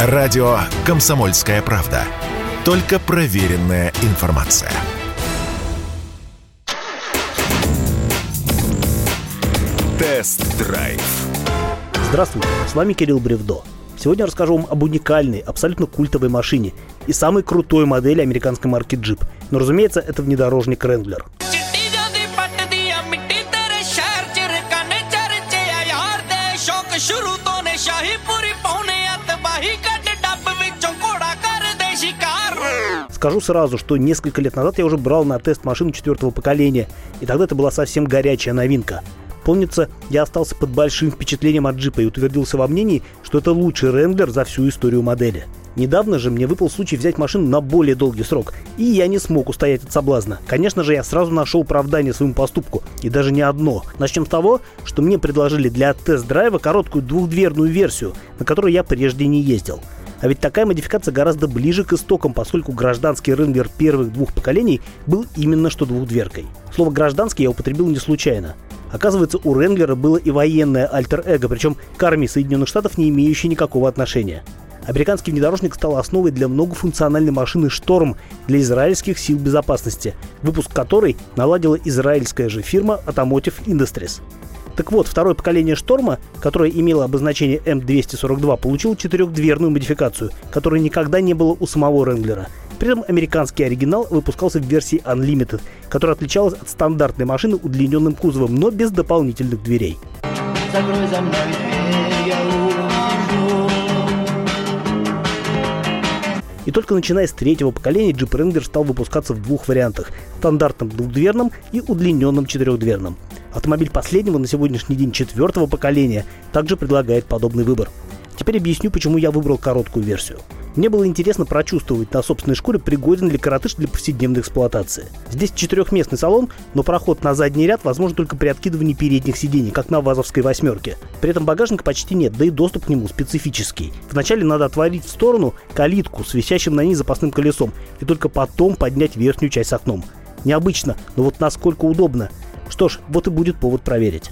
Радио «Комсомольская правда». Только проверенная информация. Тест-драйв. Здравствуйте, с вами Кирилл Бревдо. Сегодня расскажу вам об уникальной, абсолютно культовой машине и самой крутой модели американской марки Jeep. Но, разумеется, это внедорожник Wrangler. Скажу сразу, что несколько лет назад я уже брал на тест машину четвертого поколения, и тогда это была совсем горячая новинка. Помнится, я остался под большим впечатлением от джипа и утвердился во мнении, что это лучший ренглер за всю историю модели. Недавно же мне выпал случай взять машину на более долгий срок, и я не смог устоять от соблазна. Конечно же, я сразу нашел оправдание своему поступку, и даже не одно. Начнем с того, что мне предложили для тест-драйва короткую двухдверную версию, на которой я прежде не ездил. А ведь такая модификация гораздо ближе к истокам, поскольку гражданский ренглер первых двух поколений был именно что двухдверкой. Слово «гражданский» я употребил не случайно. Оказывается, у Ренглера было и военное альтер-эго, причем к армии Соединенных Штатов не имеющее никакого отношения. Американский внедорожник стал основой для многофункциональной машины «Шторм» для израильских сил безопасности, выпуск которой наладила израильская же фирма Automotive Industries. Так вот, второе поколение «Шторма», которое имело обозначение М242, получило четырехдверную модификацию, которой никогда не было у самого Ренглера. При этом американский оригинал выпускался в версии Unlimited, которая отличалась от стандартной машины удлиненным кузовом, но без дополнительных дверей. Закрой за мной дверь, я И только начиная с третьего поколения Jeep Wrangler стал выпускаться в двух вариантах – стандартном двухдверном и удлиненном четырехдверном. Автомобиль последнего на сегодняшний день четвертого поколения также предлагает подобный выбор. Теперь объясню, почему я выбрал короткую версию. Мне было интересно прочувствовать на собственной шкуре, пригоден ли коротыш для повседневной эксплуатации. Здесь четырехместный салон, но проход на задний ряд возможен только при откидывании передних сидений, как на ВАЗовской восьмерке. При этом багажника почти нет, да и доступ к нему специфический. Вначале надо отворить в сторону калитку с висящим на ней запасным колесом, и только потом поднять верхнюю часть с окном. Необычно, но вот насколько удобно. Что ж, вот и будет повод проверить.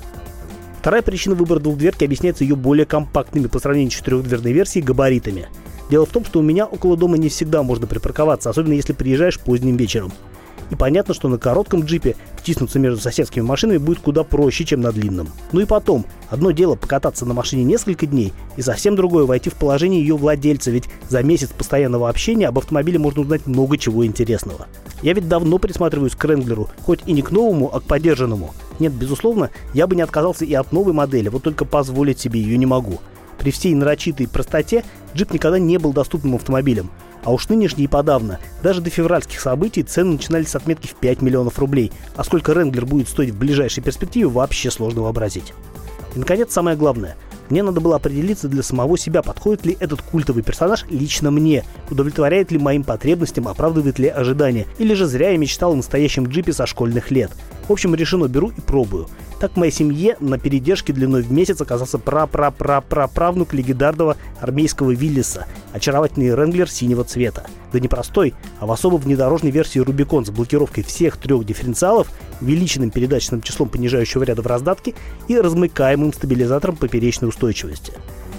Вторая причина выбора двухдверки объясняется ее более компактными по сравнению с четырехдверной версией габаритами. Дело в том, что у меня около дома не всегда можно припарковаться, особенно если приезжаешь поздним вечером. И понятно, что на коротком джипе втиснуться между соседскими машинами будет куда проще, чем на длинном. Ну и потом, одно дело покататься на машине несколько дней, и совсем другое войти в положение ее владельца, ведь за месяц постоянного общения об автомобиле можно узнать много чего интересного. Я ведь давно присматриваюсь к Ренглеру, хоть и не к новому, а к поддержанному. Нет, безусловно, я бы не отказался и от новой модели, вот только позволить себе ее не могу. При всей нарочитой простоте джип никогда не был доступным автомобилем. А уж нынешний и подавно. Даже до февральских событий цены начинались с отметки в 5 миллионов рублей. А сколько Ренглер будет стоить в ближайшей перспективе, вообще сложно вообразить. И, наконец, самое главное. Мне надо было определиться для самого себя, подходит ли этот культовый персонаж лично мне, удовлетворяет ли моим потребностям, оправдывает ли ожидания, или же зря я мечтал о настоящем джипе со школьных лет. В общем, решено, беру и пробую. Так моей семье на передержке длиной в месяц оказался пра-пра-пра-пра-правнук легендарного армейского Виллиса, очаровательный ренглер синего цвета. Да не простой, а в особо внедорожной версии Рубикон с блокировкой всех трех дифференциалов, увеличенным передаточным числом понижающего ряда в раздатке и размыкаемым стабилизатором поперечной устойчивости.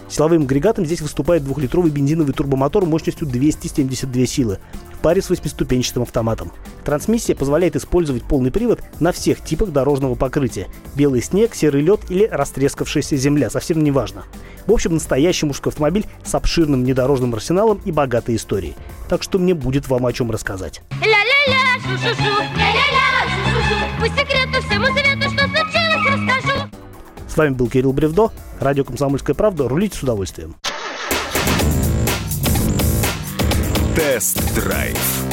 Силовым агрегатом здесь выступает двухлитровый бензиновый турбомотор мощностью 272 силы в паре с восьмиступенчатым автоматом. Трансмиссия позволяет использовать полный привод на всех типах дорожного покрытия. Белый снег, серый лед или растрескавшаяся земля, совсем не важно. В общем, настоящий мужской автомобиль с обширным внедорожным арсеналом и богатой историей. Так что мне будет вам о чем рассказать. Ля-ля-ля, шу-шу-шу, ля-ля-ля, шу-шу-шу. По секрету всему свету, что случилось, расскажу. С вами был Кирилл Бревдо, радио «Комсомольская правда». Рулите с удовольствием. Тест-драйв.